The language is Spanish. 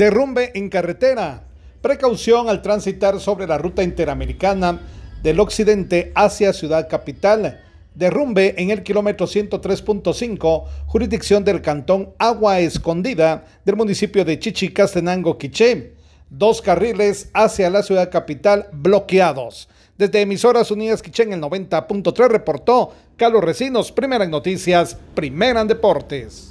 Derrumbe en carretera. Precaución al transitar sobre la ruta interamericana del occidente hacia Ciudad Capital. Derrumbe en el kilómetro 103.5, jurisdicción del cantón Agua Escondida del municipio de Chichicastenango, Quiché. Dos carriles hacia la ciudad capital bloqueados. Desde Emisoras Unidas Quiché en el 90.3 reportó Carlos Recinos, primera en noticias, primera en deportes.